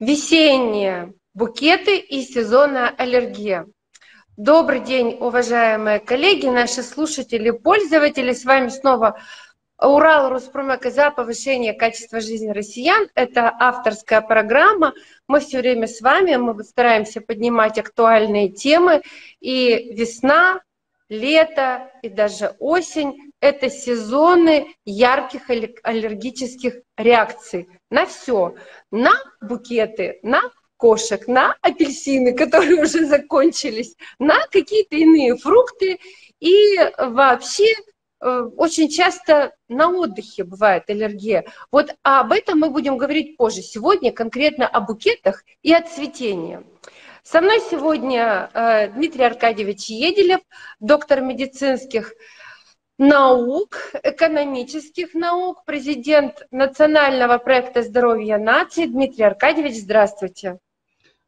Весенние букеты и сезонная аллергия. Добрый день, уважаемые коллеги, наши слушатели, пользователи. С вами снова Урал Роспромека за повышение качества жизни россиян. Это авторская программа. Мы все время с вами, мы стараемся поднимать актуальные темы. И весна, лето и даже осень – это сезоны ярких аллергических реакций на все, на букеты, на кошек, на апельсины, которые уже закончились, на какие-то иные фрукты и вообще э, очень часто на отдыхе бывает аллергия. Вот об этом мы будем говорить позже. Сегодня конкретно о букетах и о цветении. Со мной сегодня э, Дмитрий Аркадьевич Еделев, доктор медицинских наук, экономических наук, президент Национального проекта здоровья нации. Дмитрий Аркадьевич, здравствуйте.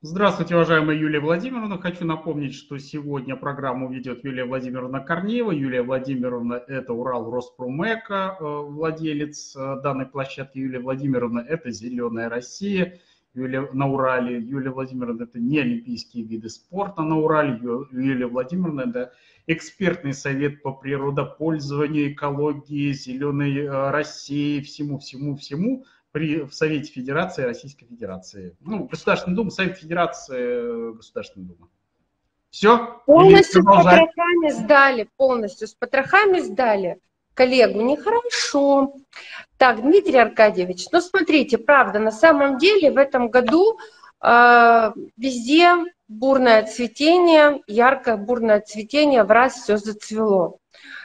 Здравствуйте, уважаемая Юлия Владимировна. Хочу напомнить, что сегодня программу ведет Юлия Владимировна Корнеева. Юлия Владимировна – это Урал Роспромека, э, владелец э, данной площадки. Юлия Владимировна – это «Зеленая Россия». Юлия, на Урале. Юлия Владимировна – это не олимпийские виды спорта на Урале. Юлия Владимировна – это экспертный совет по природопользованию, экологии, зеленой э, России, всему-всему-всему при, в Совете Федерации Российской Федерации. Ну, Государственная Дума, Совет Федерации, Государственная Дума. Все? Полностью с потрохами сдали, полностью с потрохами сдали коллегу, нехорошо. Так, Дмитрий Аркадьевич, ну смотрите, правда, на самом деле в этом году э, везде бурное цветение, яркое бурное цветение, в раз все зацвело.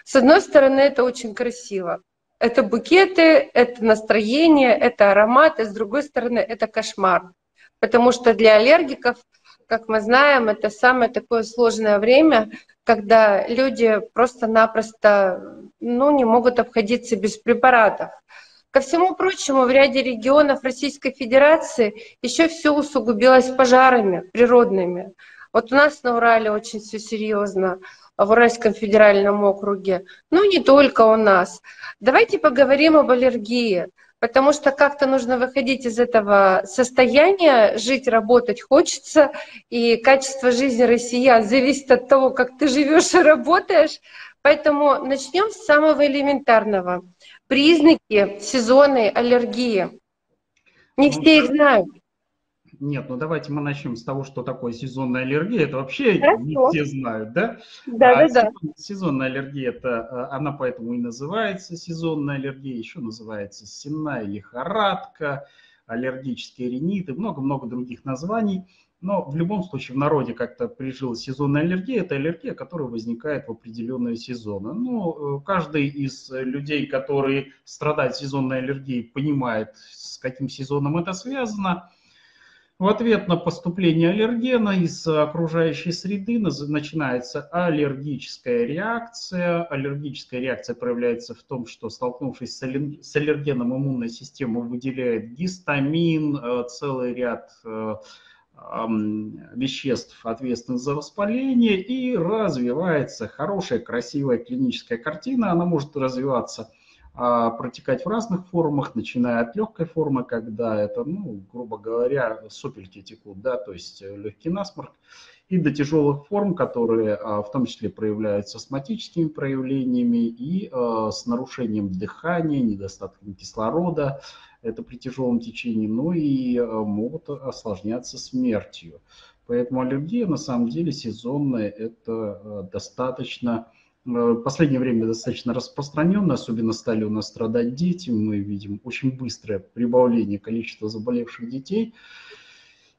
С одной стороны, это очень красиво. Это букеты, это настроение, это ароматы. С другой стороны, это кошмар. Потому что для аллергиков, как мы знаем, это самое такое сложное время, когда люди просто-напросто ну, не могут обходиться без препаратов. Ко всему прочему, в ряде регионов Российской Федерации еще все усугубилось пожарами природными. Вот у нас на Урале очень все серьезно, в Уральском федеральном округе. Ну, не только у нас. Давайте поговорим об аллергии потому что как-то нужно выходить из этого состояния, жить, работать хочется, и качество жизни россиян зависит от того, как ты живешь и работаешь. Поэтому начнем с самого элементарного. Признаки сезонной аллергии. Не ну, все их знают. Нет, ну давайте мы начнем с того, что такое сезонная аллергия. Это вообще Хорошо. не все знают, да? Да, а да, да. Сезонная аллергия, это а, она поэтому и называется сезонная аллергия, еще называется сенная лихорадка, аллергические риниты, много-много других названий. Но в любом случае в народе как-то прижилась сезонная аллергия. Это аллергия, которая возникает в определенные сезоны. Ну, э, каждый из людей, который страдает сезонной аллергией, понимает, с каким сезоном это связано. В ответ на поступление аллергена из окружающей среды начинается аллергическая реакция. Аллергическая реакция проявляется в том, что столкнувшись с аллергеном, иммунная система выделяет гистамин, э, целый ряд э, веществ, ответственных за воспаление, и развивается хорошая, красивая клиническая картина. Она может развиваться а, протекать в разных формах, начиная от легкой формы, когда это, ну, грубо говоря, сопельки текут, да, то есть э, легкий насморк, и до тяжелых форм, которые а, в том числе проявляются астматическими проявлениями и а, с нарушением дыхания, недостатком кислорода, это при тяжелом течении, ну и могут осложняться смертью. Поэтому аллергия на самом деле сезонная, это достаточно Э, в последнее время достаточно распространенно, особенно стали у нас страдать дети. Мы видим очень быстрое прибавление количества заболевших детей.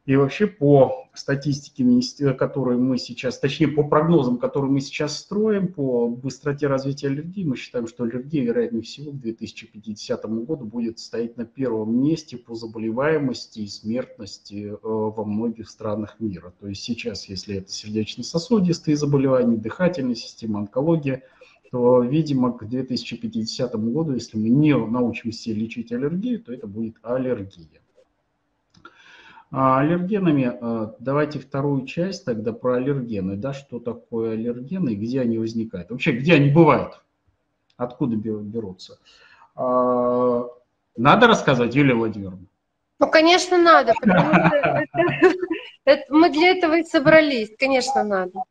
И вообще по статистике, которую мы сейчас, точнее по прогнозам, которые мы сейчас строим, по быстроте развития аллергии, мы считаем, что аллергия, вероятнее всего, к 2050 году будет стоять на первом месте по заболеваемости и смертности э, во многих странах мира. То есть сейчас, если это сердечно-сосудистые заболевания, дыхательная система, онкология, то, видимо, к 2050 году, если мы не научимся лечить аллергию, то это будет аллергия. А аллергенами, а, давайте вторую часть тогда про аллергены. Да, что такое аллергены и где они возникают? Вообще, где они бывают? Откуда берутся? А, надо рассказать, Юлия Владимировна? Ну, конечно, надо, потому что мы для этого и собрались, конечно, надо.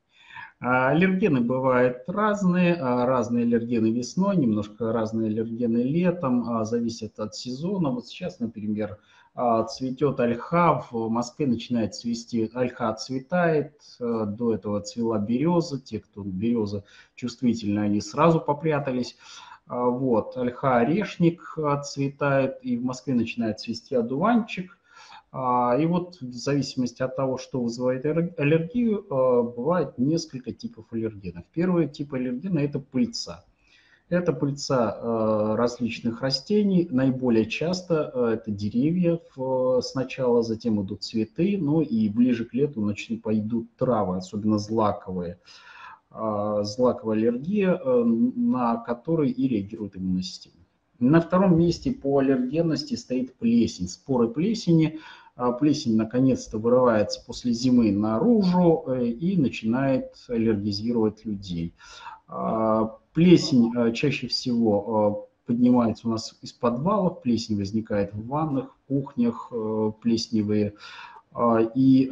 А, аллергены бывают разные, а, разные аллергены весной, немножко разные аллергены летом, зависят от сезона. Вот сейчас, например, цветет ольха, в Москве начинает цвести, ольха цветает, до этого цвела береза, те, кто береза чувствительны, они сразу попрятались. Вот, ольха орешник цветает, и в Москве начинает цвести одуванчик – а, и вот в зависимости от того, что вызывает аллергию, а, бывает несколько типов аллергенов. Первый тип аллергена – это пыльца. Это пыльца а, различных растений, наиболее часто это деревья сначала, затем идут цветы, ну и ближе к лету начнут пойдут травы, особенно злаковые. Злаковая аллергия, на которые и реагирует иммунная система. На втором месте по аллергенности стоит плесень. Споры плесени а плесень наконец-то вырывается после зимы наружу э, и начинает аллергизировать людей. А, плесень э, чаще всего э, поднимается у нас из подвалов, плесень возникает в ваннах, кухнях плесневые. А, и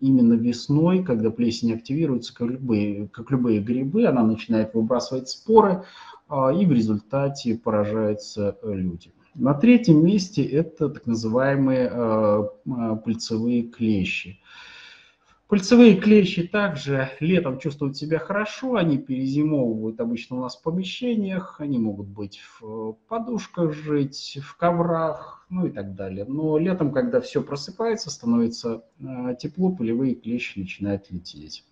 именно весной, когда плесень активируется, как любые, как любые грибы, она начинает выбрасывать споры, и в результате поражаются люди. На третьем месте это так называемые э, э, пыльцевые клещи. Пыльцевые клещи также летом чувствуют себя хорошо, они перезимовывают обычно у нас в помещениях, они могут быть в подушках жить, в коврах, ну и так далее. Но летом, когда все просыпается, становится э, тепло, пылевые клещи начинают лететь.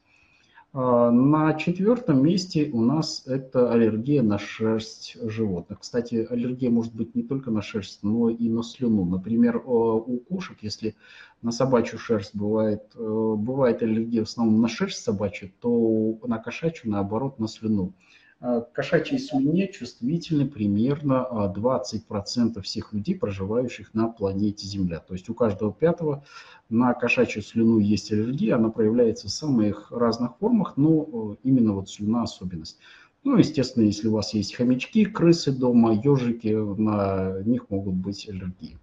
А, на четвертом месте у нас это аллергия на шерсть животных. Кстати, аллергия может быть не только на шерсть, но и на слюну. Например, у кошек, если на собачью шерсть бывает, э, бывает аллергия в основном на шерсть собачью, то на кошачью, наоборот, на слюну. А, кошачьей слюне чувствительны примерно 20% а, всех людей, проживающих на планете Земля. То есть у каждого пятого на кошачью слюну есть аллергия, она проявляется в самых разных формах, но э, именно вот слюна особенность. Ну, естественно, если у вас есть хомячки, крысы дома, ежики, на них могут быть аллергии.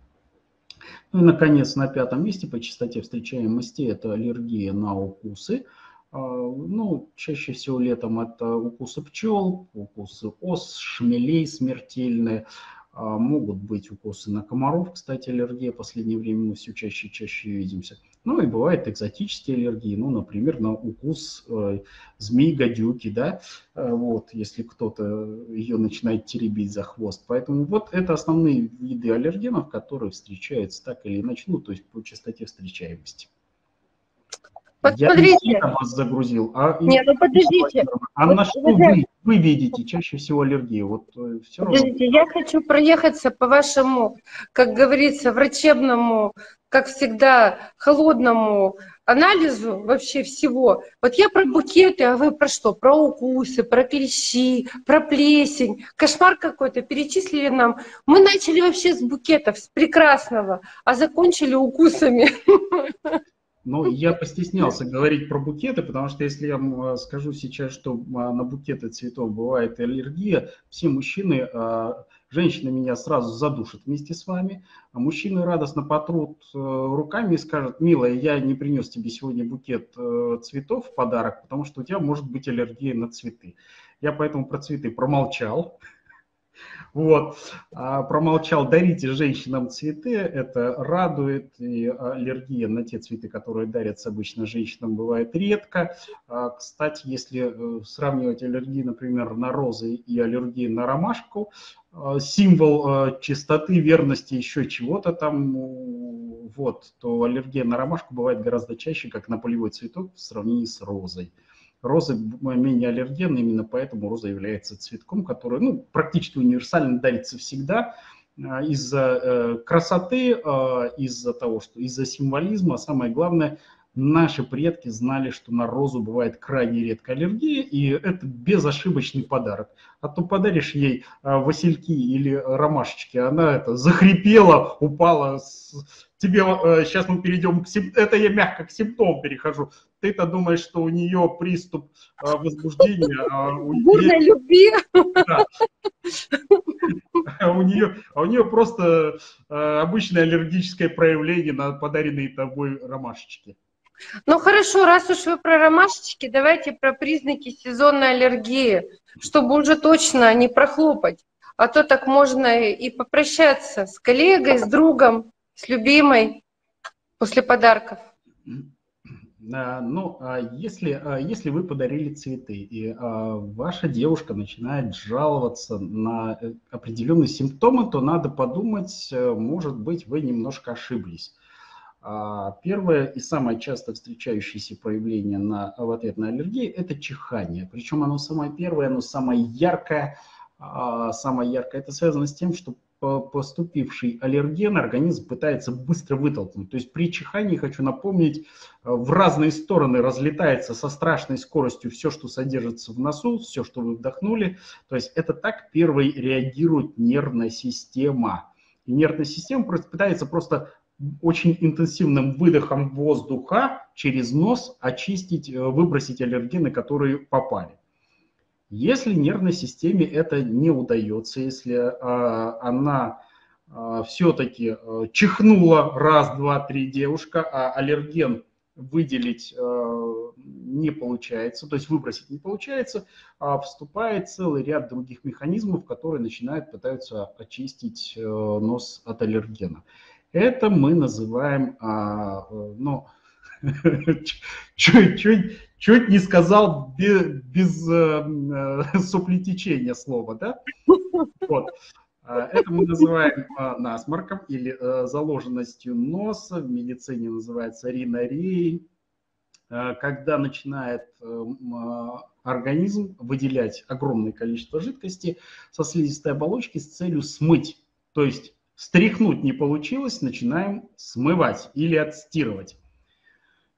Ну и, наконец, на пятом месте по частоте встречаемости это аллергия на укусы – ну, чаще всего летом это укусы пчел, укусы ос, шмелей смертельные. А, могут быть укусы на комаров, кстати, аллергия в последнее время мы все чаще и чаще видимся. Ну и бывают экзотические аллергии, ну, например, на укус э, змей-гадюки, да, э, вот, если кто-то ее начинает теребить за хвост. Поэтому вот это основные виды аллергенов, которые встречаются так или иначе, ну, то есть по частоте встречаемости. Посмотрите. Я не вас загрузил, а... Нет, ну подождите. А вот, на что вы, вы видите чаще всего аллергию? Вот э, все подождите, равно. я хочу проехаться по вашему, как говорится, врачебному, как всегда, холодному анализу вообще всего. Вот я про букеты, а вы про что? Про укусы, про клещи, про плесень. Кошмар какой-то перечислили нам. Мы начали вообще с букетов, с прекрасного, а закончили укусами. Ну, я постеснялся говорить про букеты, потому что если я вам скажу сейчас, что а, на букеты цветов бывает аллергия, все мужчины, а, женщины меня сразу задушат вместе с вами, а мужчины радостно потрут э, руками и скажут, милая, я не принес тебе сегодня букет э, цветов в подарок, потому что у тебя может быть аллергия на цветы. Я поэтому про цветы промолчал, вот. А промолчал, дарите женщинам цветы, это радует, и аллергия на те цветы, которые дарятся обычно женщинам, бывает редко. А, кстати, если э, сравнивать аллергии, например, на розы и аллергии на ромашку, а, символ а, чистоты, верности, еще чего-то там, вот, то аллергия на ромашку бывает гораздо чаще, как на полевой цветок в сравнении с розой. Розы менее аллергенны, именно поэтому роза является цветком, который ну, практически универсально дарится всегда а, из-за э, красоты, а, из-за того, что из-за символизма, самое главное, наши предки знали, что на розу бывает крайне редко аллергия, и это безошибочный подарок. А то подаришь ей васильки или ромашечки, она это захрипела, упала тебе э, сейчас мы перейдем к сим... это я мягко к симптомам перехожу. Ты-то думаешь, что у нее приступ э, возбуждения. А Бурной любви. А у нее, а у нее просто э, обычное аллергическое проявление на подаренные тобой ромашечки. Ну хорошо, раз уж вы про ромашечки, давайте про признаки сезонной аллергии, чтобы уже точно не прохлопать. А то так можно и попрощаться с коллегой, с другом, с любимой после подарков. А, ну, а если, а если вы подарили цветы, и ваша девушка начинает жаловаться на э, определенные симптомы, то надо подумать, э, может быть, вы немножко ошиблись. Первое и самое часто встречающееся проявление на, в ответ на аллергию – это чихание. Причем оно самое первое, оно самое яркое. Самое яркое – это связано с тем, что поступивший аллерген организм пытается быстро вытолкнуть. То есть при чихании, хочу напомнить, э, в разные стороны разлетается со страшной скоростью все, что содержится в носу, все, что вы вдохнули. То есть это так первой реагирует нервная система. И нервная система пытается просто очень интенсивным выдохом воздуха через нос очистить, э, выбросить аллергены, которые попали. Если нервной системе это не удается, если а, она а, все-таки а, чихнула раз, два, три девушка, а аллерген выделить а, не получается, то есть выбросить не получается, а вступает целый ряд других механизмов, которые начинают пытаются очистить а, нос от аллергена. Это мы называем, ну, чуть, чуть не сказал без, без э, э, суплетечения слова, да? Вот. А, это мы называем э, насморком или э, заложенностью носа, в медицине называется ринорией, э, когда начинает э, организм выделять огромное количество жидкости со слизистой оболочки с целью смыть. То есть стряхнуть не получилось, начинаем смывать или отстирывать.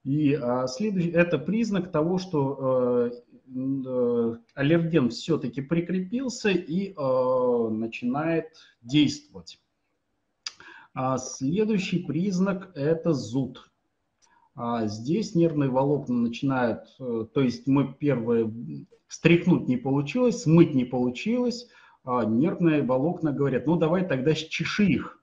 И а, следующий, это признак того, что э, аллерген все-таки прикрепился и э, начинает действовать. А следующий признак – это зуд. А здесь нервные волокна начинают, э, то есть мы первое, стряхнуть не получилось, смыть не получилось, а нервные волокна говорят, ну давай тогда счеши их.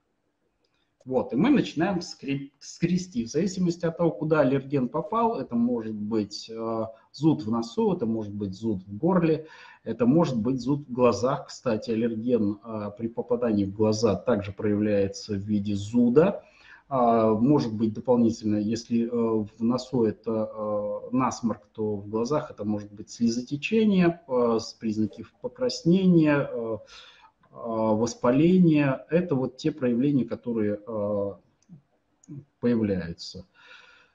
Вот, и мы начинаем скрести. В зависимости от того, куда аллерген попал, это может быть э, зуд в носу, это может быть зуд в горле, это может быть зуд в глазах. Кстати, аллерген э, при попадании в глаза также проявляется в виде зуда. Э, может быть дополнительно, если э, в носу это э, насморк, то в глазах это может быть слезотечение э, с признаки покраснения, э, воспаление – это вот те проявления, которые а, появляются.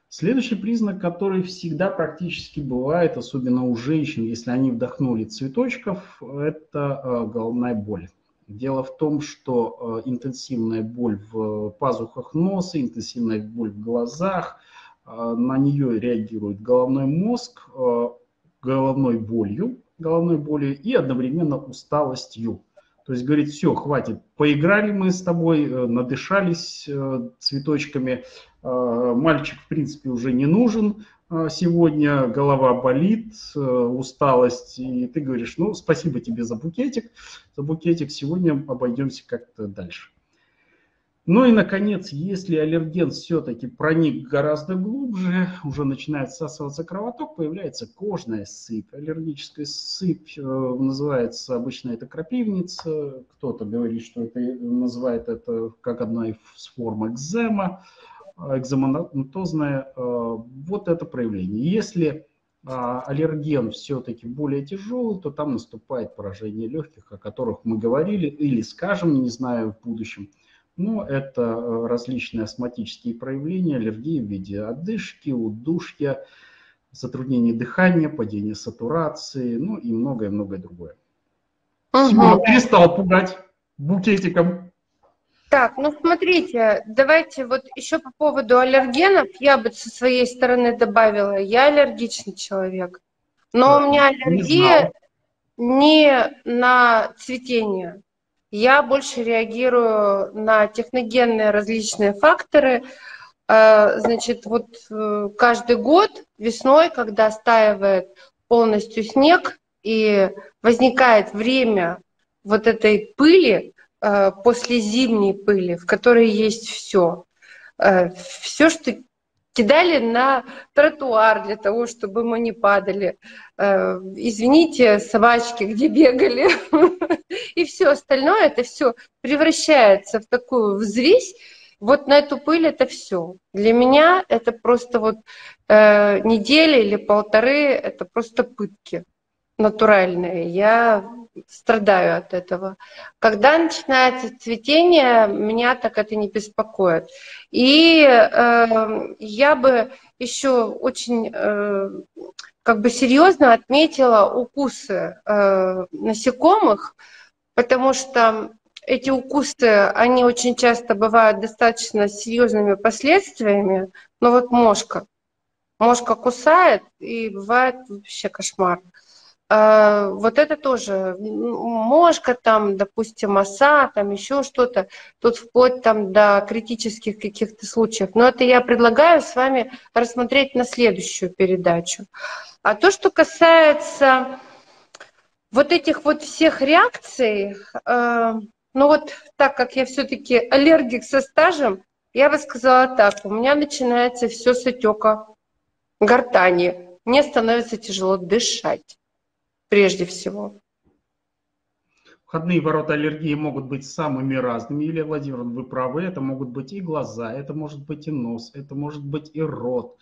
Следующий признак, который всегда практически бывает, особенно у женщин, если они вдохнули цветочков, это а, головная боль. Дело в том, что интенсивная боль в пазухах носа, интенсивная боль в глазах, на нее реагирует головной мозг головной болью, головной болью и одновременно усталостью. То есть говорит, все, хватит, поиграли мы с тобой, э, надышались э, цветочками, э, мальчик, в принципе, уже не нужен сегодня, голова болит, усталость, и ты говоришь, ну, спасибо тебе за букетик, за букетик, сегодня обойдемся как-то дальше. Ну и, наконец, если аллерген все-таки проник гораздо глубже, уже начинает всасываться кровоток, появляется кожная сыпь. Аллергическая сыпь э, называется обычно это крапивница, кто-то говорит, что это называет это как одна из форм экзема, экзематозная. Э, вот это проявление. Если а, аллерген все-таки более тяжелый, то там наступает поражение легких, о которых мы говорили, или скажем, не знаю, в будущем – но это э, различные астматические проявления аллергии в виде одышки, удушья, затруднения дыхания, падения сатурации, ну и многое-многое другое. Угу. перестал пугать букетиком. Так, ну смотрите, давайте вот еще по поводу аллергенов, я бы со своей стороны добавила, я аллергичный человек, но да, у меня аллергия не, не на цветение, я больше реагирую на техногенные различные факторы. Э, значит, вот э, каждый год весной, когда стаивает полностью снег и возникает время вот этой пыли, э, после зимней пыли, в которой есть все. Все, что кидали на тротуар для того, чтобы мы не падали. Э, извините, собачки, где бегали. И все остальное, это все превращается в такую взвесь. Вот на эту пыль это все. Для меня это просто вот э, неделя или полторы, это просто пытки натуральные. Я страдаю от этого. Когда начинается цветение, меня так это не беспокоит. И э, я бы еще очень э, как бы серьезно отметила укусы э, насекомых, потому что эти укусы, они очень часто бывают достаточно серьезными последствиями. Но вот мошка, мошка кусает, и бывает вообще кошмар. А, вот это тоже мошка там, допустим, оса, там еще что-то, тут вплоть там до критических каких-то случаев. Но это я предлагаю с вами рассмотреть на следующую передачу. А то, что касается вот этих вот всех реакций, э, ну вот так как я все-таки аллергик со стажем, я бы сказала так, у меня начинается все с отека гортани, мне становится тяжело дышать прежде всего? Входные ворота аллергии могут быть самыми разными. Юлия Владимировна, вы правы, это могут быть и глаза, это может быть и нос, это может быть и рот.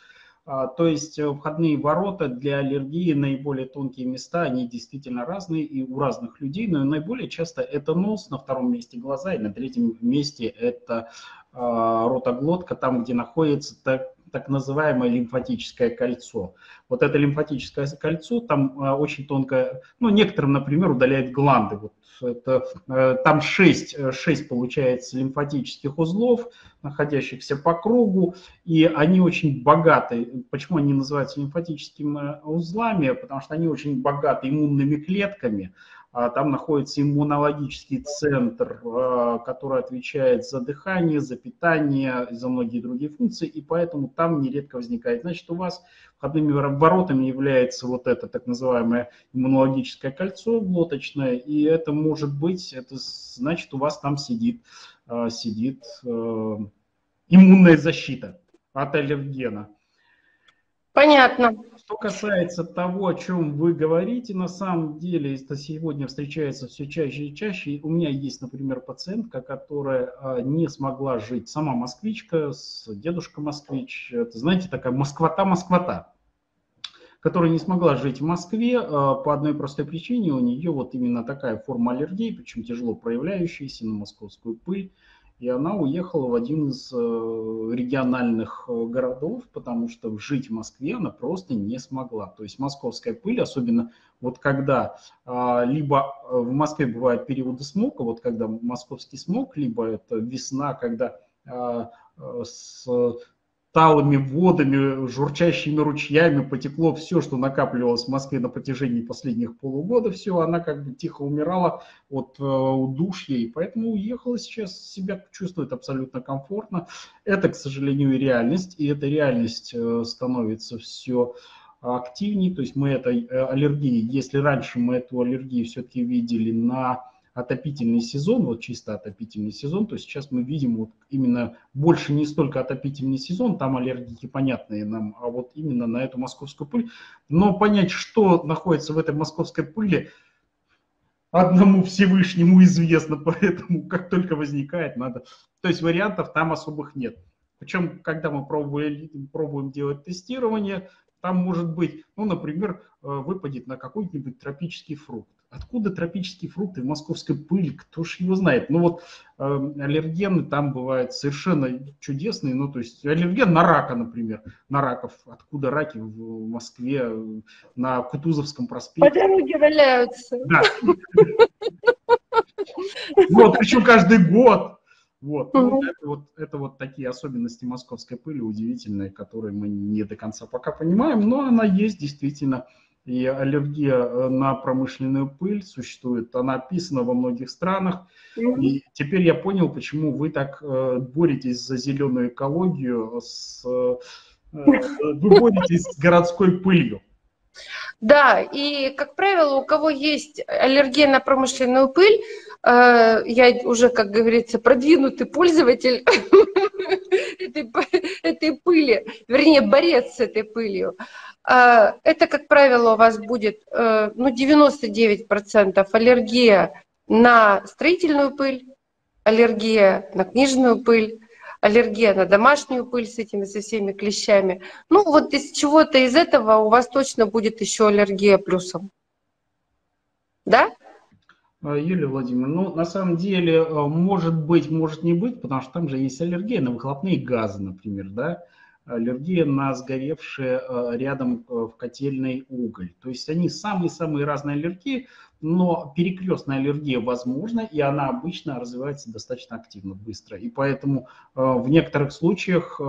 А, то есть э, входные ворота для аллергии, наиболее тонкие места, они действительно разные и у разных людей, но наиболее часто это нос, на втором месте глаза, и на третьем месте это а, ротоглотка, там, где находится так, так называемое лимфатическое кольцо. Вот это лимфатическое кольцо, там а, очень тонкое, ну, некоторым, например, удаляет гланды. Вот это, э, там 6, 6 э, получается лимфатических узлов, находящихся по кругу, и они очень богаты. Почему они называются лимфатическими узлами? Потому что они очень богаты иммунными клетками, там находится иммунологический центр, а, который отвечает за дыхание, за питание, за многие другие функции, и поэтому там нередко возникает. Значит, у вас входными воротами является вот это так называемое иммунологическое кольцо глоточное, и это может быть, это значит, у вас там сидит, а, сидит иммунная защита от аллергена. Понятно. Что касается того, о чем вы говорите, на самом деле это сегодня встречается все чаще и чаще. У меня есть, например, пациентка, которая а, не смогла жить, сама москвичка, с дедушка москвич, это, знаете, такая москвата-москвата, которая не смогла жить в Москве а, по одной простой причине, у нее вот именно такая форма аллергии, причем тяжело проявляющаяся на московскую пыль, и она уехала в один из э, региональных э, городов, потому что жить в Москве она просто не смогла. То есть московская пыль, особенно вот когда а, либо э, в Москве бывают периоды смока, вот когда московский смог, либо это весна, когда а, талыми водами, журчащими ручьями потекло все, что накапливалось в Москве на протяжении последних полугода, все, она как бы тихо умирала от э, удушья, и поэтому уехала сейчас, себя чувствует абсолютно комфортно. Это, к сожалению, реальность, и эта реальность э, становится все активнее, то есть мы этой э, аллергии, если раньше мы эту аллергию все-таки видели на отопительный сезон, вот чисто отопительный сезон, то сейчас мы видим вот именно больше не столько отопительный сезон, там аллергики понятные нам, а вот именно на эту московскую пыль. Но понять, что находится в этой московской пыли, одному Всевышнему известно, поэтому как только возникает, надо... То есть вариантов там особых нет. Причем, когда мы пробуем, пробуем делать тестирование, там может быть, ну, например, э, выпадет на какой-нибудь тропический фрукт. Откуда тропические фрукты в московской пыли, кто ж его знает. Ну вот э, аллергены там бывают совершенно чудесные, ну то есть аллерген на рака, например, на раков. Откуда раки в Москве на Кутузовском проспекте? По дороге валяются. Да. Вот, причем каждый год. Вот, ну, это, вот, это вот такие особенности московской пыли удивительные, которые мы не до конца пока понимаем, но она есть действительно и аллергия э, на промышленную пыль существует. Она описана во многих странах. И теперь я понял, почему вы так э, боретесь за зеленую экологию, с, э, вы боретесь с городской пылью. Да, и, как правило, у кого есть аллергия на промышленную пыль, я уже, как говорится, продвинутый пользователь этой, этой пыли, вернее, борец с этой пылью. А, это, как правило, у вас будет э, ну, 99% аллергия на строительную пыль, аллергия на книжную пыль, аллергия на домашнюю пыль с этими со всеми клещами. Ну вот из чего-то из этого у вас точно будет еще аллергия плюсом. Да? А, Юлия Владимировна, ну, на самом деле, э, может быть, может не быть, потому что там же есть аллергия на выхлопные газы, например, да, аллергия на сгоревшие э, рядом э, в котельной уголь. То есть они самые-самые разные аллергии, но перекрестная аллергия возможна, и она обычно развивается достаточно активно, быстро. И поэтому в некоторых случаях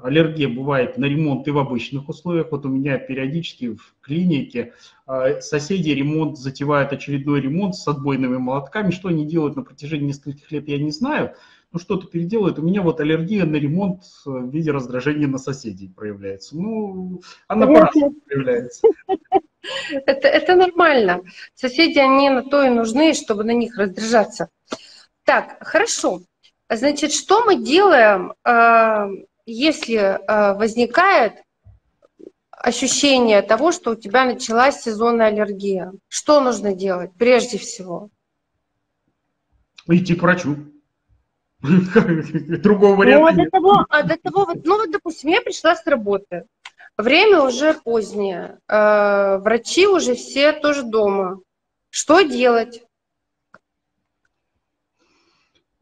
аллергия бывает на ремонт и в обычных условиях. Вот у меня периодически в клинике соседи ремонт затевают очередной ремонт с отбойными молотками. Что они делают на протяжении нескольких лет, я не знаю. Ну, что-то переделают. У меня вот аллергия на ремонт в виде раздражения на соседей проявляется. Ну, она по-разному проявляется. Это, это нормально. Соседи, они на то и нужны, чтобы на них раздражаться. Так, хорошо. Значит, что мы делаем а, если э, возникает ощущение того, что у тебя началась сезонная аллергия, что нужно делать прежде всего? Идти к врачу. Другого варианта ну, а до того, а до того вот, ну вот, допустим, я пришла с работы, время уже позднее, э, врачи уже все тоже дома. Что делать?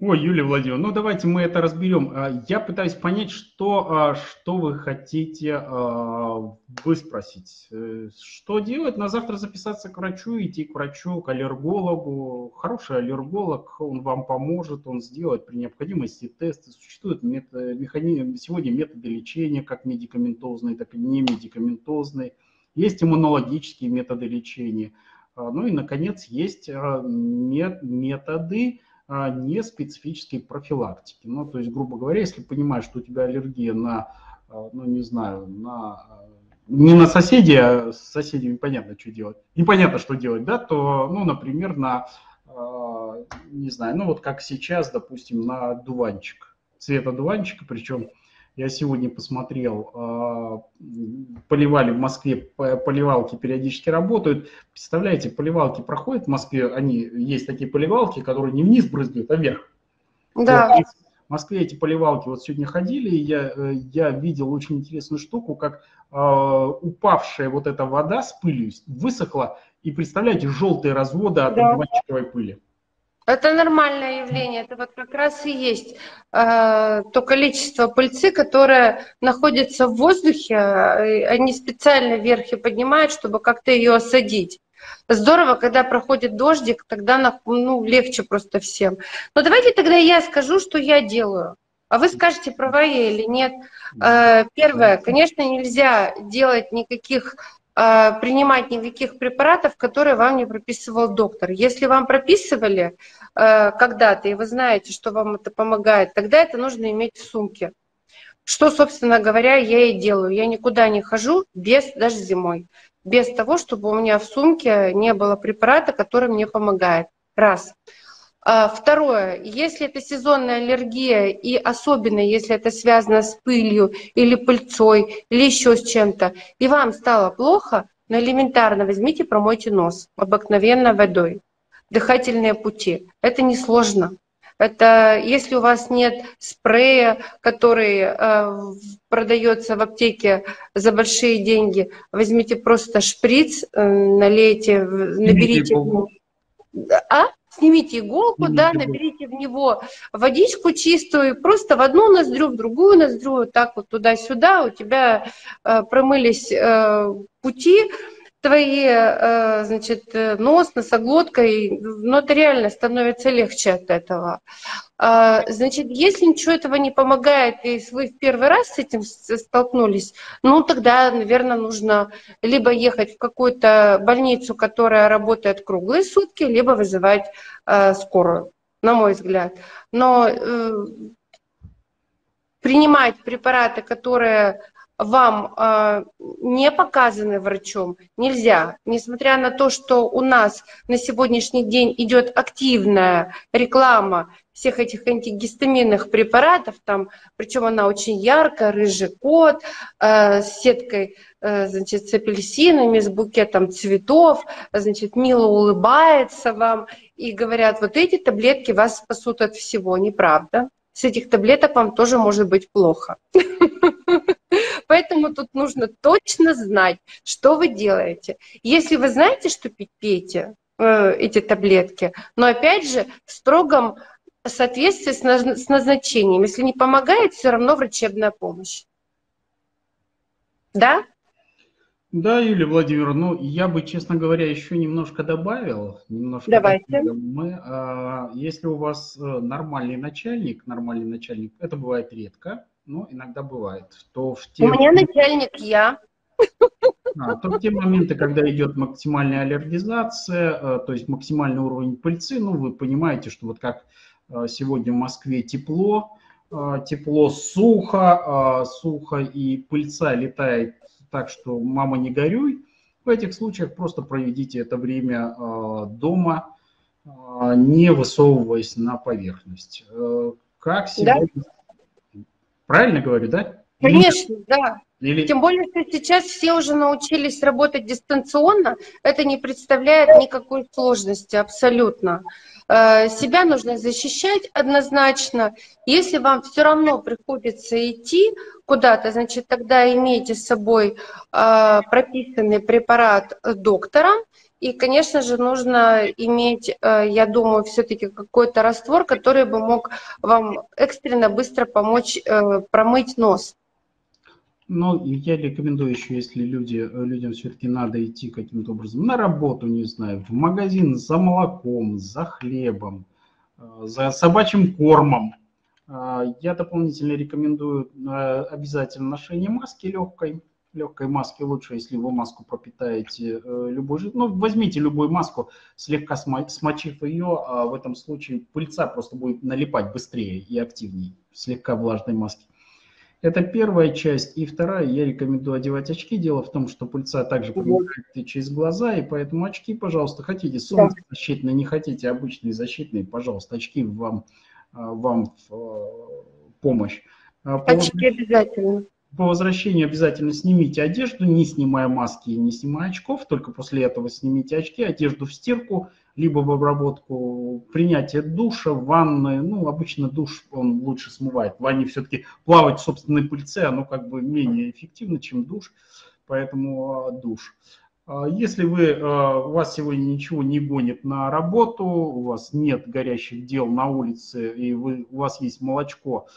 Ой, Юлия Владимировна, ну давайте мы это разберем. А, я пытаюсь понять, что, а, что вы хотите а, выспросить. Э, что делать? На завтра записаться к врачу, идти к врачу, к аллергологу. Хороший аллерголог, он вам поможет, он сделает при необходимости тесты. Существуют механизмы, сегодня методы лечения, как медикаментозные, так и не медикаментозные. Есть иммунологические методы лечения. Ну и, наконец, есть методы, не специфической профилактики. Ну, то есть, грубо говоря, если понимаешь, что у тебя аллергия на, а, ну, не знаю, на а, не на соседей, а с соседями понятно, что делать. Непонятно, что делать, да, то, ну, например, на, не знаю, ну, вот как сейчас, допустим, на дуванчик, цвета дуванчика, причем я сегодня посмотрел, а, поливали в Москве, поливалки периодически работают. Представляете, поливалки проходят в Москве, они есть такие поливалки, которые не вниз брызгают, а вверх. Да. В Москве эти поливалки вот сегодня ходили, и я, э, я видел очень интересную штуку, как э, упавшая вот эта вода с пылью высохла, и представляете, желтые разводы от да. пыли. Это нормальное явление, это вот как раз и есть э, то количество пыльцы, которое находится в воздухе, э, они специально вверх и поднимают, чтобы как-то ее осадить. Здорово, когда проходит дождик, тогда ну, легче просто всем. Но давайте тогда я скажу, что я делаю. А вы скажете, права я или нет. Э, первое, конечно, нельзя делать никаких принимать никаких препаратов, которые вам не прописывал доктор. Если вам прописывали э, когда-то, и вы знаете, что вам это помогает, тогда это нужно иметь в сумке. Что, собственно говоря, я и делаю. Я никуда не хожу без, даже зимой, без того, чтобы у меня в сумке не было препарата, который мне помогает. Раз. Второе, если это сезонная аллергия, и особенно если это связано с пылью или пыльцой, или еще с чем-то, и вам стало плохо, но ну, элементарно возьмите, промойте нос обыкновенно водой. Дыхательные пути. Это несложно. Это если у вас нет спрея, который э, продается в аптеке за большие деньги, возьмите просто шприц, э, налейте, наберите. А? Снимите иголку, Снимите да, наберите в него водичку чистую, просто в одну ноздрю, в другую ноздрю, так вот туда-сюда, у тебя э, промылись э, пути, твои, э, значит, э, нос, носоглотка, и, ну, это реально становится легче от этого. А, значит, если ничего этого не помогает, и вы в первый раз с этим столкнулись, ну, тогда, наверное, нужно либо ехать в какую-то больницу, которая работает круглые сутки, либо вызывать э, скорую, на мой взгляд. Но принимать препараты, которые вам э, не показаны врачом, нельзя. Несмотря на то, что у нас на сегодняшний день идет активная реклама всех этих антигистаминных препаратов, там, причем она очень яркая, рыжий кот, э, с сеткой э, значит, с апельсинами, с букетом цветов, значит, мило улыбается вам и говорят, вот эти таблетки вас спасут от всего, неправда. С этих таблеток вам тоже может быть плохо. Поэтому тут нужно точно знать, что вы делаете. Если вы знаете, что пить, пейте э, эти таблетки, но опять же в строгом соответствии с назначением. Если не помогает, все равно врачебная помощь. Да? Да, Юлия Владимировна, ну я бы, честно говоря, еще немножко добавил. Немножко Давайте. Мы, а, если у вас э, нормальный начальник, нормальный начальник, это бывает редко, но иногда бывает, то в те... У меня начальник я. А, то в те моменты, когда идет максимальная аллергизация, э, то есть максимальный уровень пыльцы, ну вы понимаете, что вот как э, сегодня в Москве тепло, тепло, сухо, сухо и пыльца летает так, что мама не горюй. В этих случаях просто проведите это время дома, не высовываясь на поверхность. Э, как сегодня... Да? Правильно говорю, да? Конечно, да. Или... Тем более, что сейчас все уже научились работать дистанционно, это не представляет никакой сложности абсолютно. Э, себя нужно защищать однозначно. Если вам все равно приходится идти куда-то, значит, тогда имейте с собой э, прописанный препарат доктора. И, конечно же, нужно иметь, э, я думаю, все-таки какой-то раствор, который бы мог вам экстренно быстро помочь промыть нос. Но я рекомендую еще, если люди, людям все-таки надо идти каким-то образом на работу, не знаю, в магазин за молоком, за хлебом, э, за собачьим кормом, э, я дополнительно рекомендую э, обязательно ношение маски легкой. Легкой маски лучше, если вы маску пропитаете любой же. Ну, возьмите любую маску, слегка смочив ее, а в этом случае пыльца просто будет налипать быстрее и активнее слегка влажной маски. Это первая часть. И вторая, я рекомендую одевать очки. Дело в том, что пыльца также проникает через глаза, и поэтому очки, пожалуйста, хотите солнцезащитные, не хотите обычные защитные, пожалуйста, очки вам, а, вам в а, помощь. А, очки обязательно. По возвращению обязательно снимите одежду, не снимая маски и не снимая очков, только после этого снимите очки, одежду в стирку, либо в обработку, принятие душа, ванны, ну, обычно душ он лучше смывает. В ванне все-таки плавать в собственной пыльце, оно как бы менее эффективно, чем душ, поэтому а, душ. А, если вы, а, у вас сегодня ничего не гонит на работу, у вас нет горящих дел на улице, и вы, у вас есть молочко,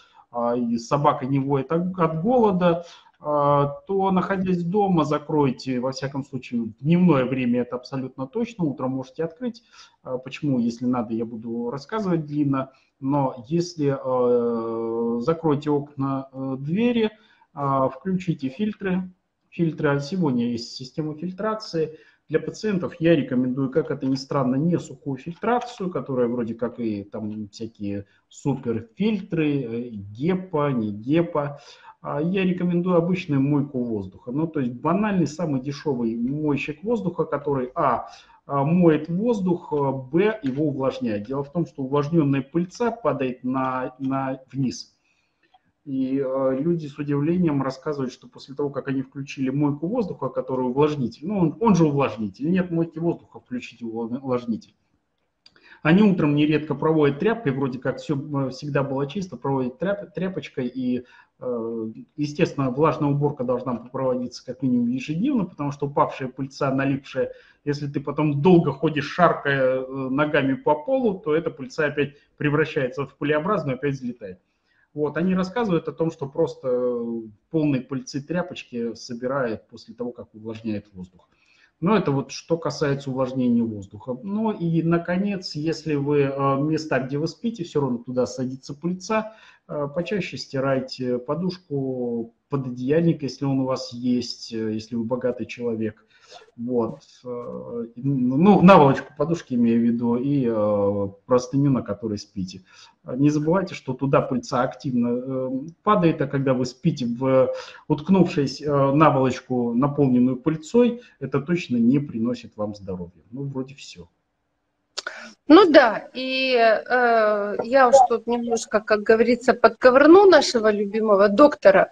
и собака не воет от, голода, а, то, находясь дома, закройте, во всяком случае, в дневное время это абсолютно точно, утром можете открыть. А, почему, если надо, я буду рассказывать длинно, но если а, закройте окна, двери, включите фильтры, фильтры, сегодня есть система фильтрации, для пациентов я рекомендую, как это ни странно, не сухую фильтрацию, которая вроде как и там всякие суперфильтры, э, гепа, не гепа, а я рекомендую обычную мойку воздуха. Ну, то есть банальный, самый дешевый мойщик воздуха, который, а, а моет воздух, а, б, его увлажняет. Дело в том, что увлажненная пыльца падает на, на вниз. И э, люди с удивлением рассказывают, что после того, как они включили мойку воздуха, который увлажнитель, ну он, он же увлажнитель, нет мойки воздуха, включите увлажнитель. Они утром нередко проводят тряпкой, вроде как все э, всегда было чисто, проводят тряп, тряпочкой, и, э, естественно, влажная уборка должна проводиться как минимум ежедневно, потому что упавшая пыльца, налипшая, если ты потом долго ходишь, шаркая э, ногами по полу, то эта пыльца опять превращается в пылеобразную, опять взлетает. Вот, они рассказывают о том, что просто полные пыльцы тряпочки собирает после того, как увлажняет воздух. Но это вот что касается увлажнения воздуха. Ну и, наконец, если вы места, где вы спите, все равно туда садится пыльца, почаще стирайте подушку, пододеяльник, если он у вас есть, если вы богатый человек. Вот. Э, ну, наволочку подушки имею в виду и э, простыню, на которой спите. Не забывайте, что туда пыльца активно э, падает, а когда вы спите, в, уткнувшись наволочку, наполненную пыльцой, это точно не приносит вам здоровья. Ну, вроде все. Ну да, и э, я уж тут немножко, как говорится, подковырну нашего любимого доктора.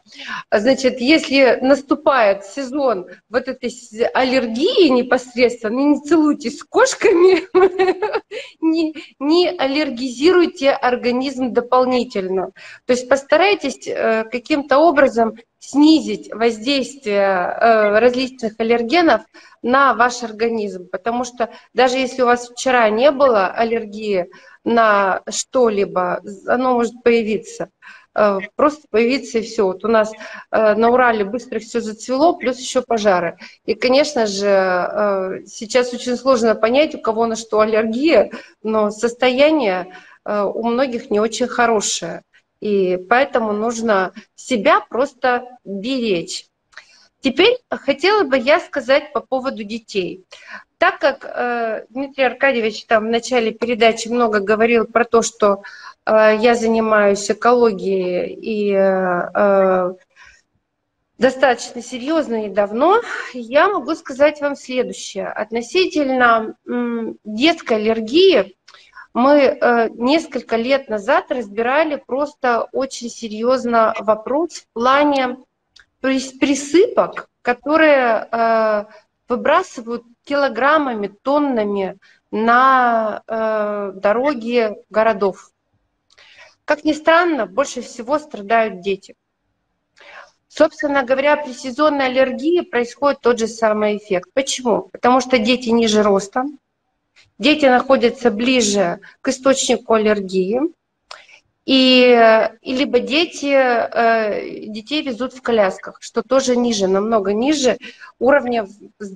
Значит, если наступает сезон вот этой аллергии непосредственно, не целуйтесь с кошками, не, не аллергизируйте организм дополнительно. То есть постарайтесь э, каким-то образом снизить воздействие э, различных аллергенов на ваш организм, потому что даже если у вас вчера не было аллергии на что-либо, оно может появиться э, просто появиться и все. Вот у нас э, на Урале быстро все зацвело, плюс еще пожары. И, конечно же, сейчас очень сложно понять, у кого на что аллергия, но состояние у многих не очень хорошее. И поэтому нужно себя просто беречь. Теперь хотела бы я сказать по поводу детей. Так как э, Дмитрий Аркадьевич там в начале передачи много говорил про то, что э, я занимаюсь экологией и э, э достаточно серьезно и давно, я могу сказать вам следующее. Относительно детской аллергии мы э, несколько лет назад разбирали просто очень серьезно вопрос в плане присыпок, которые э, выбрасывают килограммами, тоннами на э, дороги городов. Как ни странно, больше всего страдают дети. Собственно говоря, при сезонной аллергии происходит тот же самый эффект. Почему? Потому что дети ниже ростом, дети находятся ближе к источнику аллергии, и, и либо дети, э, детей везут в колясках, что тоже ниже, намного ниже уровня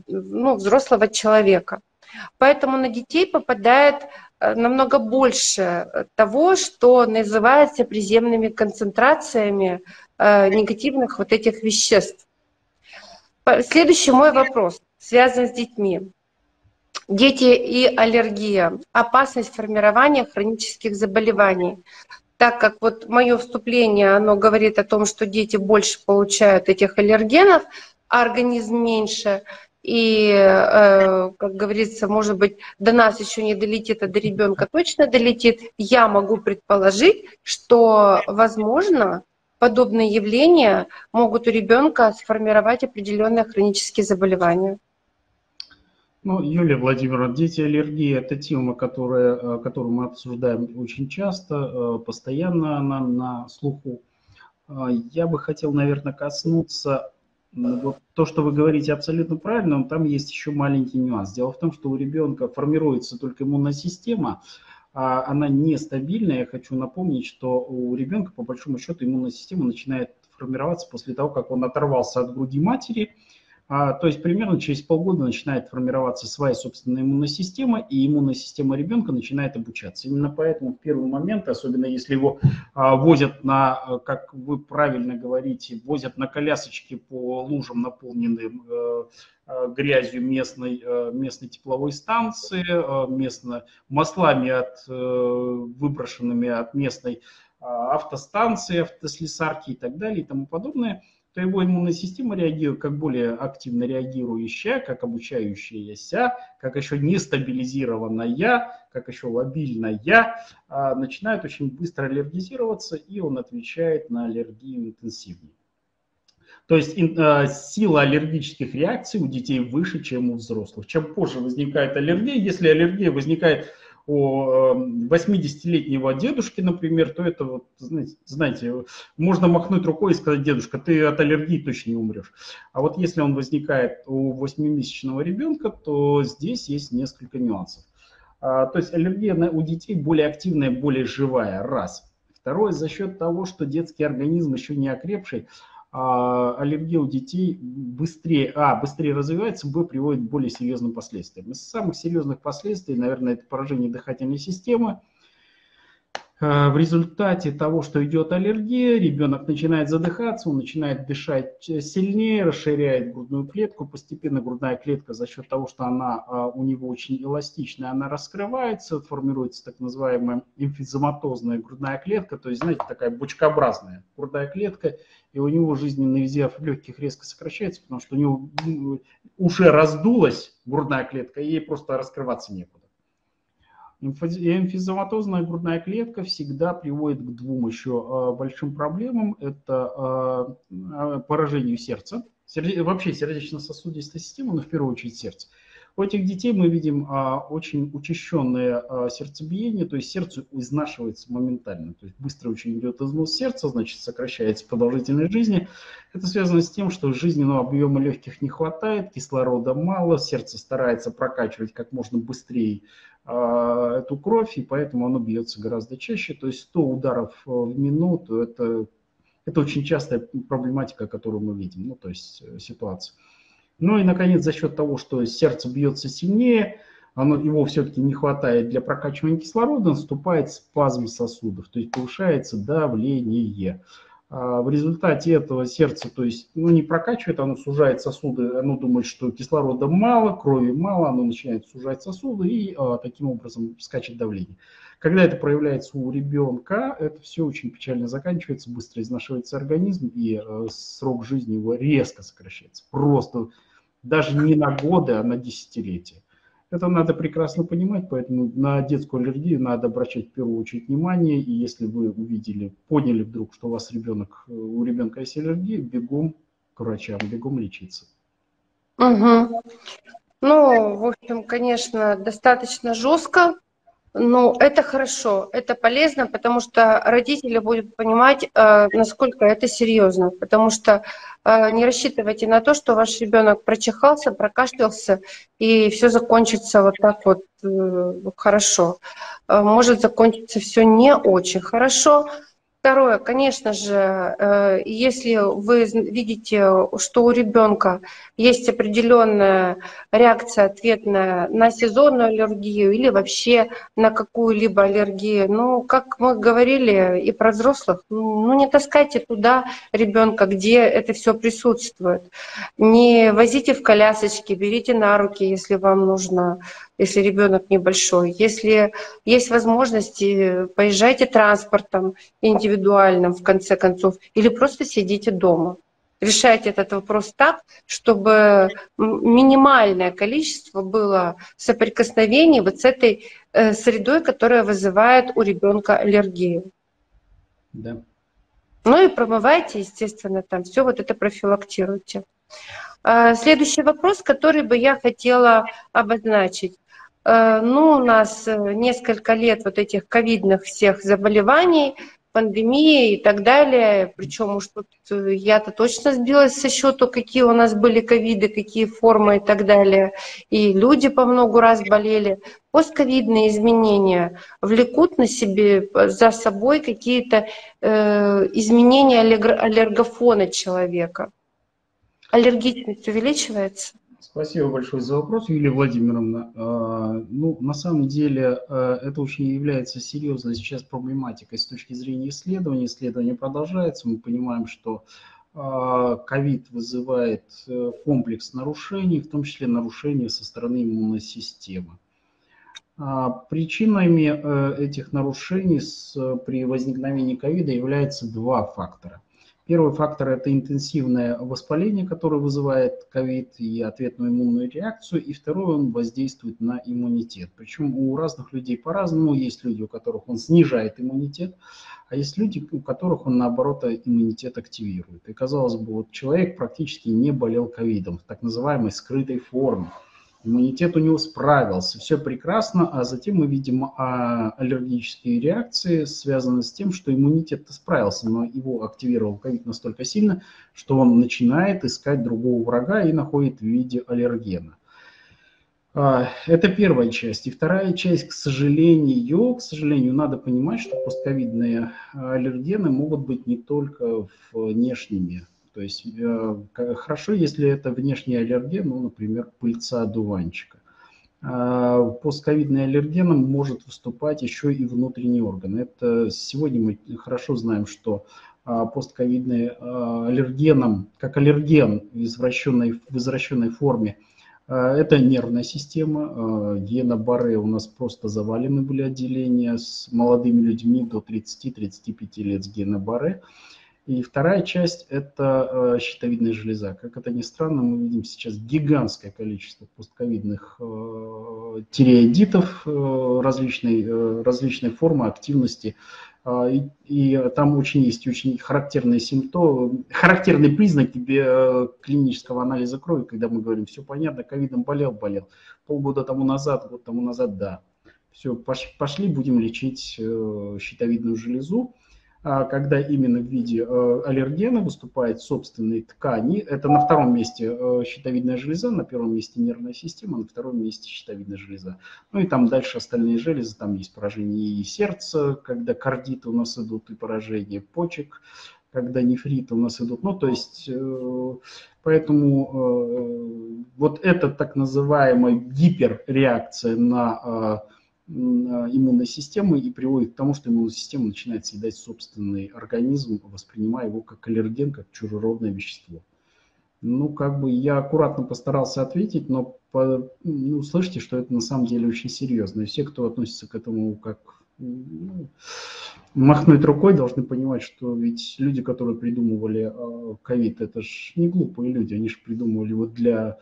ну, взрослого человека. Поэтому на детей попадает э, намного больше того, что называется приземными концентрациями э, негативных вот этих веществ. Следующий мой вопрос связан с детьми. Дети и аллергия. Опасность формирования хронических заболеваний. Так как вот мое вступление, оно говорит о том, что дети больше получают этих аллергенов, а организм меньше. И, э, как говорится, может быть, до нас еще не долетит, а до ребенка точно долетит. Я могу предположить, что, возможно, подобные явления могут у ребенка сформировать определенные хронические заболевания. Ну, Юлия Владимировна, дети аллергии – это тема, которая, э, которую мы обсуждаем очень часто, э, постоянно она на слуху. Э, я бы хотел, наверное, коснуться вот то, что вы говорите абсолютно правильно, но там есть еще маленький нюанс. Дело в том, что у ребенка формируется только иммунная система, а она нестабильная. Я хочу напомнить, что у ребенка, по большому счету, иммунная система начинает формироваться после того, как он оторвался от груди матери – а, то есть примерно через полгода начинает формироваться своя собственная иммунная система, и иммунная система ребенка начинает обучаться. Именно поэтому в первый момент, особенно если его а, возят на, как вы правильно говорите, возят на колясочке по лужам, наполненным э, э, грязью местной, э, местной тепловой станции, местно, маслами от, выброшенными от местной а, автостанции, автослесарки и так далее и тому подобное – то его иммунная система реагирует как более активно реагирующая, как обучающаяся, как еще нестабилизированная, как еще лобильная, а, начинает очень быстро аллергизироваться, и он отвечает на аллергию интенсивнее. То есть э, сила аллергических реакций у детей выше, чем у взрослых. Чем позже возникает аллергия, если аллергия возникает у 80-летнего эм, дедушки, например, то это вот, знаете, можно махнуть рукой и сказать, дедушка, ты от аллергии точно не умрешь. А вот если он возникает у 8-месячного ребенка, то здесь есть несколько нюансов. А, то есть аллергия у детей более активная, более живая, раз. Второе, за счет того, что детский организм еще не окрепший, аллергия у детей быстрее, а, быстрее развивается, б, приводит к более серьезным последствиям. Из самых серьезных последствий, наверное, это поражение дыхательной системы, Э, в результате того, что идет аллергия, ребенок начинает задыхаться, он начинает дышать сильнее, расширяет грудную клетку. Постепенно грудная клетка за счет того, что она э, у него очень эластичная, она раскрывается, формируется так называемая эмфизематозная грудная клетка, то есть, знаете, такая бочкообразная грудная клетка, и у него жизненный резерв легких резко сокращается, потому что у него уже раздулась грудная клетка, и ей просто раскрываться некуда. Эмфизематозная грудная клетка всегда приводит к двум еще а, большим проблемам. Это а, а, поражению сердца, вообще сердечно-сосудистой системы, но в первую очередь сердце. У этих детей мы видим а, очень учащенное а, сердцебиение, то есть сердце изнашивается моментально. То есть быстро очень идет износ сердца, значит сокращается продолжительность жизни. Это связано с тем, что жизненного объема легких не хватает, кислорода мало, сердце старается прокачивать как можно быстрее а, эту кровь, и поэтому оно бьется гораздо чаще. То есть 100 ударов э, в минуту – это, это очень частая проблематика, которую мы видим, ну то есть э, ситуация. Ну и, наконец, за счет того, что сердце бьется сильнее, оно, его все-таки не хватает для прокачивания кислорода, наступает спазм сосудов, то есть повышается давление. А в результате этого сердце, то есть, ну, не прокачивает, оно сужает сосуды, оно думает, что кислорода мало, крови мало, оно начинает сужать сосуды и а, таким образом скачет давление. Когда это проявляется у ребенка, это все очень печально заканчивается, быстро изнашивается организм, и а, срок жизни его резко сокращается. Просто даже не на годы, а на десятилетия. Это надо прекрасно понимать, поэтому на детскую аллергию надо обращать в первую очередь внимание. И если вы увидели, поняли вдруг, что у вас ребенок, у ребенка есть аллергия, бегом к врачам, бегом лечиться. Угу. Ну, в общем, конечно, достаточно жестко, ну, это хорошо, это полезно, потому что родители будут понимать, э, насколько это серьезно, потому что э, не рассчитывайте на то, что ваш ребенок прочихался, прокашлялся, и все закончится вот так вот э, хорошо. Может закончиться все не очень хорошо, Второе, конечно же, э, если вы видите, что у ребенка есть определенная реакция ответная на сезонную аллергию или вообще на какую-либо аллергию, ну, как мы говорили и про взрослых, ну, не таскайте туда ребенка, где это все присутствует. Не возите в колясочке, берите на руки, если вам нужно если ребенок небольшой. Если есть возможности, поезжайте транспортом индивидуальным, в конце концов, или просто сидите дома. Решайте этот вопрос так, чтобы минимальное количество было соприкосновений вот с этой э, средой, которая вызывает у ребенка аллергию. Да. Ну и промывайте, естественно, там все вот это профилактируйте. А, следующий вопрос, который бы я хотела обозначить. Э, ну, у нас э, несколько лет вот этих ковидных всех заболеваний, пандемии и так далее. Причем уж тут э, я-то точно сбилась со счету, какие у нас были ковиды, какие формы и так далее. И люди по много раз болели. Постковидные изменения влекут на себе за собой какие-то э, изменения аллергофона человека. Аллергичность увеличивается? Спасибо большое за вопрос, Юлия Владимировна. А, ну, на самом деле, а, это очень является серьезной сейчас проблематикой с точки зрения исследований. Исследование продолжается. Мы понимаем, что а, ковид вызывает э, комплекс нарушений, в том числе нарушения со стороны иммунной системы. Причинами э, этих нарушений при возникновении ковида являются два фактора. Первый фактор – это интенсивное воспаление, которое вызывает ковид и ответную иммунную реакцию. И второй – он воздействует на иммунитет. Причем у разных людей по-разному. Есть люди, у которых он снижает иммунитет, а есть люди, у которых он, наоборот, иммунитет активирует. И, казалось бы, вот человек практически не болел ковидом в так называемой скрытой форме иммунитет у него справился, все прекрасно, а затем мы видим а, аллергические реакции, связанные с тем, что иммунитет справился, но его активировал ковид настолько сильно, что он начинает искать другого врага и находит в виде аллергена. А, это первая часть. И вторая часть, к сожалению, к сожалению, надо понимать, что постковидные аллергены могут быть не только внешними, То есть хорошо, если это внешний аллерген, ну, например, пыльца одуванчика. А, постковидным аллергеном может выступать еще и внутренний орган. Это сегодня мы хорошо знаем, что а, постковидный а, аллергеном, как аллерген в извращенной, в извращенной форме, это нервная система. Гена Барре у нас просто завалены были отделения с молодыми людьми до 30-35 лет с гена Барре. И вторая часть – это э, щитовидная железа. Как это ни странно, мы видим сейчас гигантское количество постковидных э, тиреоидитов э, различной, различной формы активности. И, и там очень есть очень характерные симптомы, характерные признаки клинического анализа крови, когда мы говорим, все понятно, ковидом болел, болел. Полгода тому назад, год тому назад, да. Все, пошли, будем лечить щитовидную железу. А когда именно в виде э, аллергена выступает собственные ткани. Это на втором месте э, щитовидная железа, на первом месте нервная система, на втором месте щитовидная железа. Ну и там дальше остальные железы, там есть поражение и сердца, когда кардиты у нас идут, и поражение почек, когда нефриты у нас идут. Ну, то есть, э, поэтому вот эта так называемая гиперреакция на иммунной системы и приводит к тому, что иммунная система начинает съедать собственный организм, воспринимая его как аллерген, как чужеродное вещество. Ну, как бы я аккуратно постарался ответить, но по, ну, слышите, что это на самом деле очень серьезно. И все, кто относится к этому как ну, махнуть рукой, должны понимать, что ведь люди, которые придумывали а, ковид, это же не глупые люди, они же придумывали вот для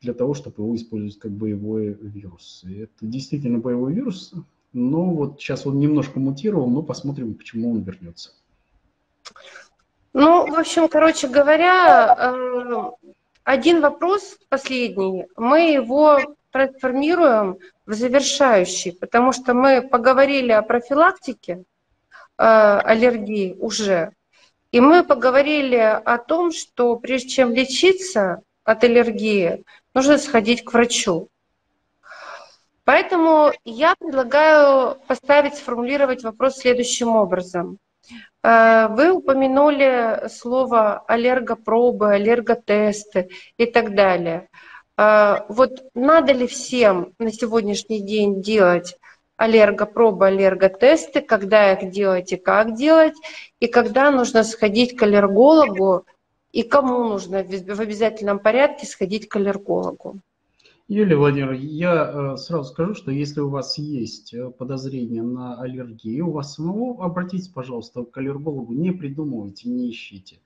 для того, чтобы его использовать как боевой вирус. И это действительно боевой вирус, но вот сейчас он немножко мутировал, но посмотрим, почему он вернется. Ну, в общем, короче говоря, э, один вопрос последний, мы его трансформируем в завершающий, потому что мы поговорили о профилактике э, аллергии уже, и мы поговорили о том, что прежде чем лечиться от аллергии, нужно сходить к врачу. Поэтому я предлагаю поставить, сформулировать вопрос следующим образом. Э, вы упомянули слово аллергопробы, аллерготесты и так далее. Э, вот надо ли всем на сегодняшний день делать аллергопробы, аллерготесты, когда их делать и как делать, и когда нужно сходить к аллергологу и кому нужно в обязательном порядке сходить к аллергологу? Юлия Владимировна, я э, сразу скажу, что если у вас есть э, подозрение на аллергию, у вас самого обратитесь, пожалуйста, к аллергологу, не придумывайте, не ищите.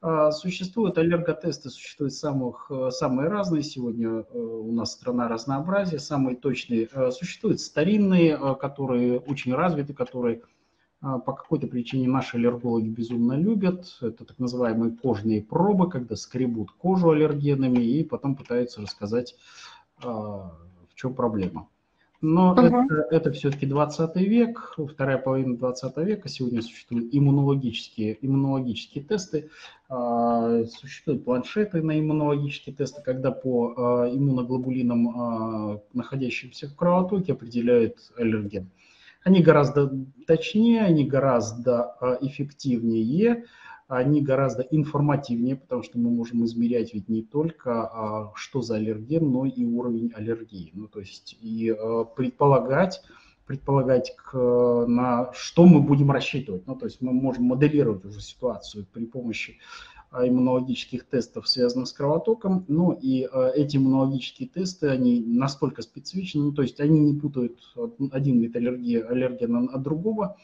А, существуют аллерготесты, существуют самых, э, самые разные. Сегодня у нас страна разнообразия, самые точные. Существуют старинные, которые очень развиты, которые по какой-то причине наши аллергологи безумно любят. Это так называемые кожные пробы, когда скребут кожу аллергенами и потом пытаются рассказать, а, в чем проблема. Но угу. это, это все-таки 20 век, вторая половина 20 века. Сегодня существуют иммунологические, иммунологические тесты, а, существуют планшеты на иммунологические тесты, когда по иммуноглобулинам, находящимся в кровотоке, определяют аллерген. Они гораздо точнее, они гораздо а, эффективнее, они гораздо информативнее, потому что мы можем измерять ведь не только, а, что за аллерген, но и уровень аллергии. Ну, то есть и а, предполагать, предполагать, на что мы будем рассчитывать. Ну, то есть мы можем моделировать уже ситуацию при помощи иммунологических тестов, связанных с кровотоком. Ну и а, эти иммунологические тесты, они настолько специфичны, ну, то есть они не путают один вид аллергии, аллергена от другого.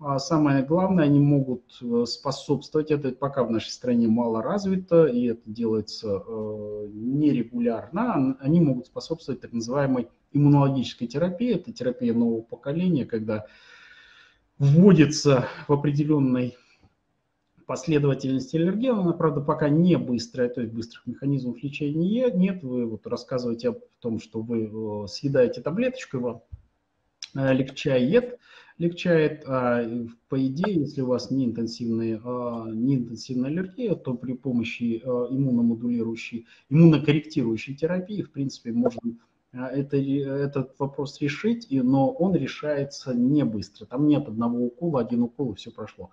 А самое главное, они могут э, способствовать, это пока в нашей стране мало развито, и это делается э, нерегулярно, они могут способствовать так называемой иммунологической терапии. Это терапия нового поколения, когда вводится в определенной последовательность аллергена, она, правда, пока не быстрая, то есть быстрых механизмов лечения нет. Вы вот рассказываете о том, что вы э, съедаете таблеточку, вам э, легчает, легчает. А по идее, если у вас не интенсивная, а, не интенсивная аллергия, то при помощи а, иммуномодулирующей, иммунокорректирующей терапии, в принципе, можно это, этот вопрос решить, но он решается не быстро. Там нет одного укола, один укол и все прошло.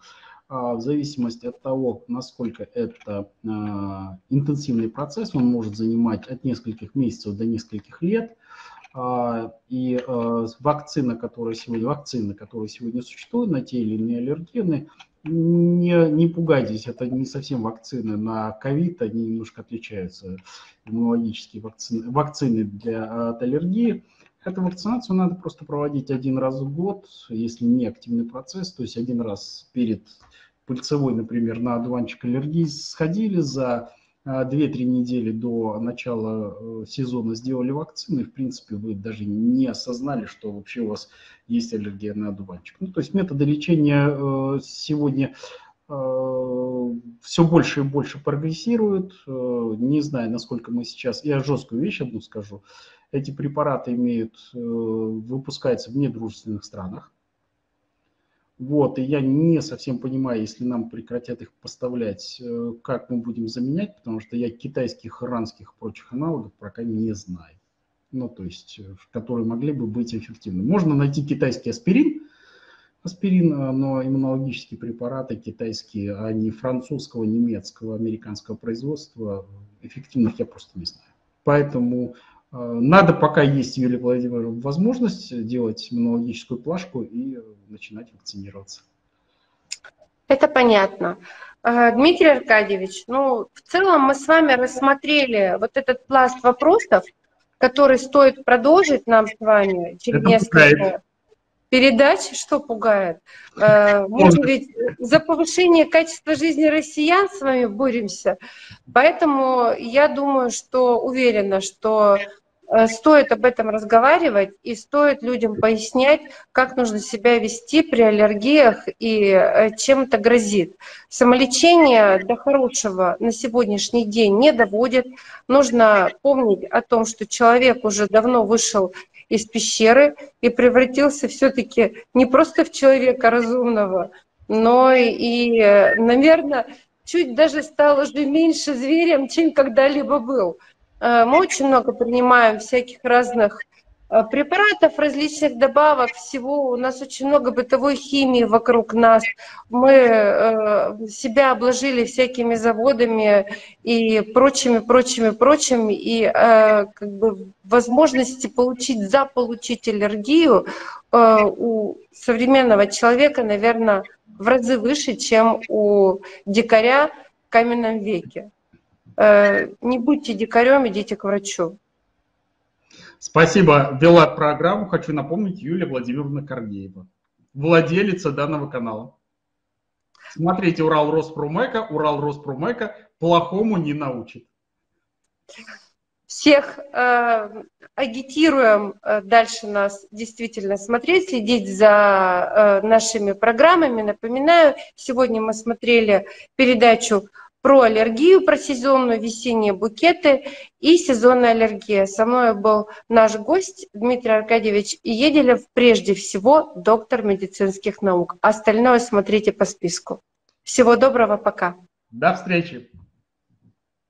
В зависимости от того, насколько это интенсивный процесс, он может занимать от нескольких месяцев до нескольких лет. И вакцина, которая сегодня, вакцины, которые сегодня существуют на те или иные аллергены, не, не пугайтесь, это не совсем вакцины на ковид, они немножко отличаются, иммунологические вакцины, вакцины для, от аллергии. Эту вакцинацию надо просто проводить один раз в год, если не активный процесс, то есть один раз перед пыльцевой, например, на одуванчик аллергии сходили за 2-3 недели до начала э, сезона сделали вакцину, и, в принципе, вы даже не осознали, что вообще у вас есть аллергия на одуванчик. Ну, то есть методы лечения э, сегодня э, все больше и больше прогрессируют. Не знаю, насколько мы сейчас... Я жесткую вещь одну скажу. Эти препараты имеют, выпускаются в недружественных странах. Вот, и я не совсем понимаю, если нам прекратят их поставлять, э, как мы будем заменять, потому что я китайских, иранских и прочих аналогов пока не знаю. Ну, то есть, э, которые могли бы быть эффективны. Можно найти китайский аспирин, аспирин, э, но иммунологические препараты китайские, а не французского, немецкого, американского производства, эффективных я просто не знаю. Поэтому надо, пока есть, Юлия Владимировна, возможность делать иммунологическую плашку и начинать вакцинироваться. Это понятно. А, Дмитрий Аркадьевич, ну, в целом мы с вами рассмотрели вот этот пласт вопросов, который стоит продолжить нам с вами через Это несколько пугает. Передач. Что пугает? А, мы ведь за повышение качества жизни россиян с вами боремся. Поэтому я думаю, что уверена, что Э, стоит об этом разговаривать и стоит людям пояснять, как нужно себя вести при аллергиях и э, чем это грозит. Самолечение до хорошего на сегодняшний день не доводит. Нужно помнить о том, что человек уже давно вышел из пещеры и превратился все-таки не просто в человека разумного, но и, э, наверное, чуть даже стал уже меньше зверем, чем когда-либо был. Э, мы очень много принимаем всяких разных препаратов, различных добавок, всего. У нас очень много бытовой химии вокруг нас. Мы э, себя обложили всякими заводами и прочими, прочими, прочими. И как бы возможности получить, заполучить аллергию у современного человека, наверное, в разы выше, чем у дикаря в каменном веке. Э, не будьте дикарем, идите к врачу. Спасибо. Вела программу, хочу напомнить, Юлия Владимировна Корнеева, владелица данного канала. Смотрите Урал Роспромека, Урал Роспромека плохому не научит. Всех э, агитируем э, дальше нас действительно смотреть, следить за э, нашими программами. Напоминаю, сегодня мы смотрели передачу про аллергию, про сезонную, весенние букеты и сезонная аллергия. Со мной был наш гость Дмитрий Аркадьевич Еделев, прежде всего доктор медицинских наук. Остальное смотрите по списку. Всего доброго, пока. До встречи.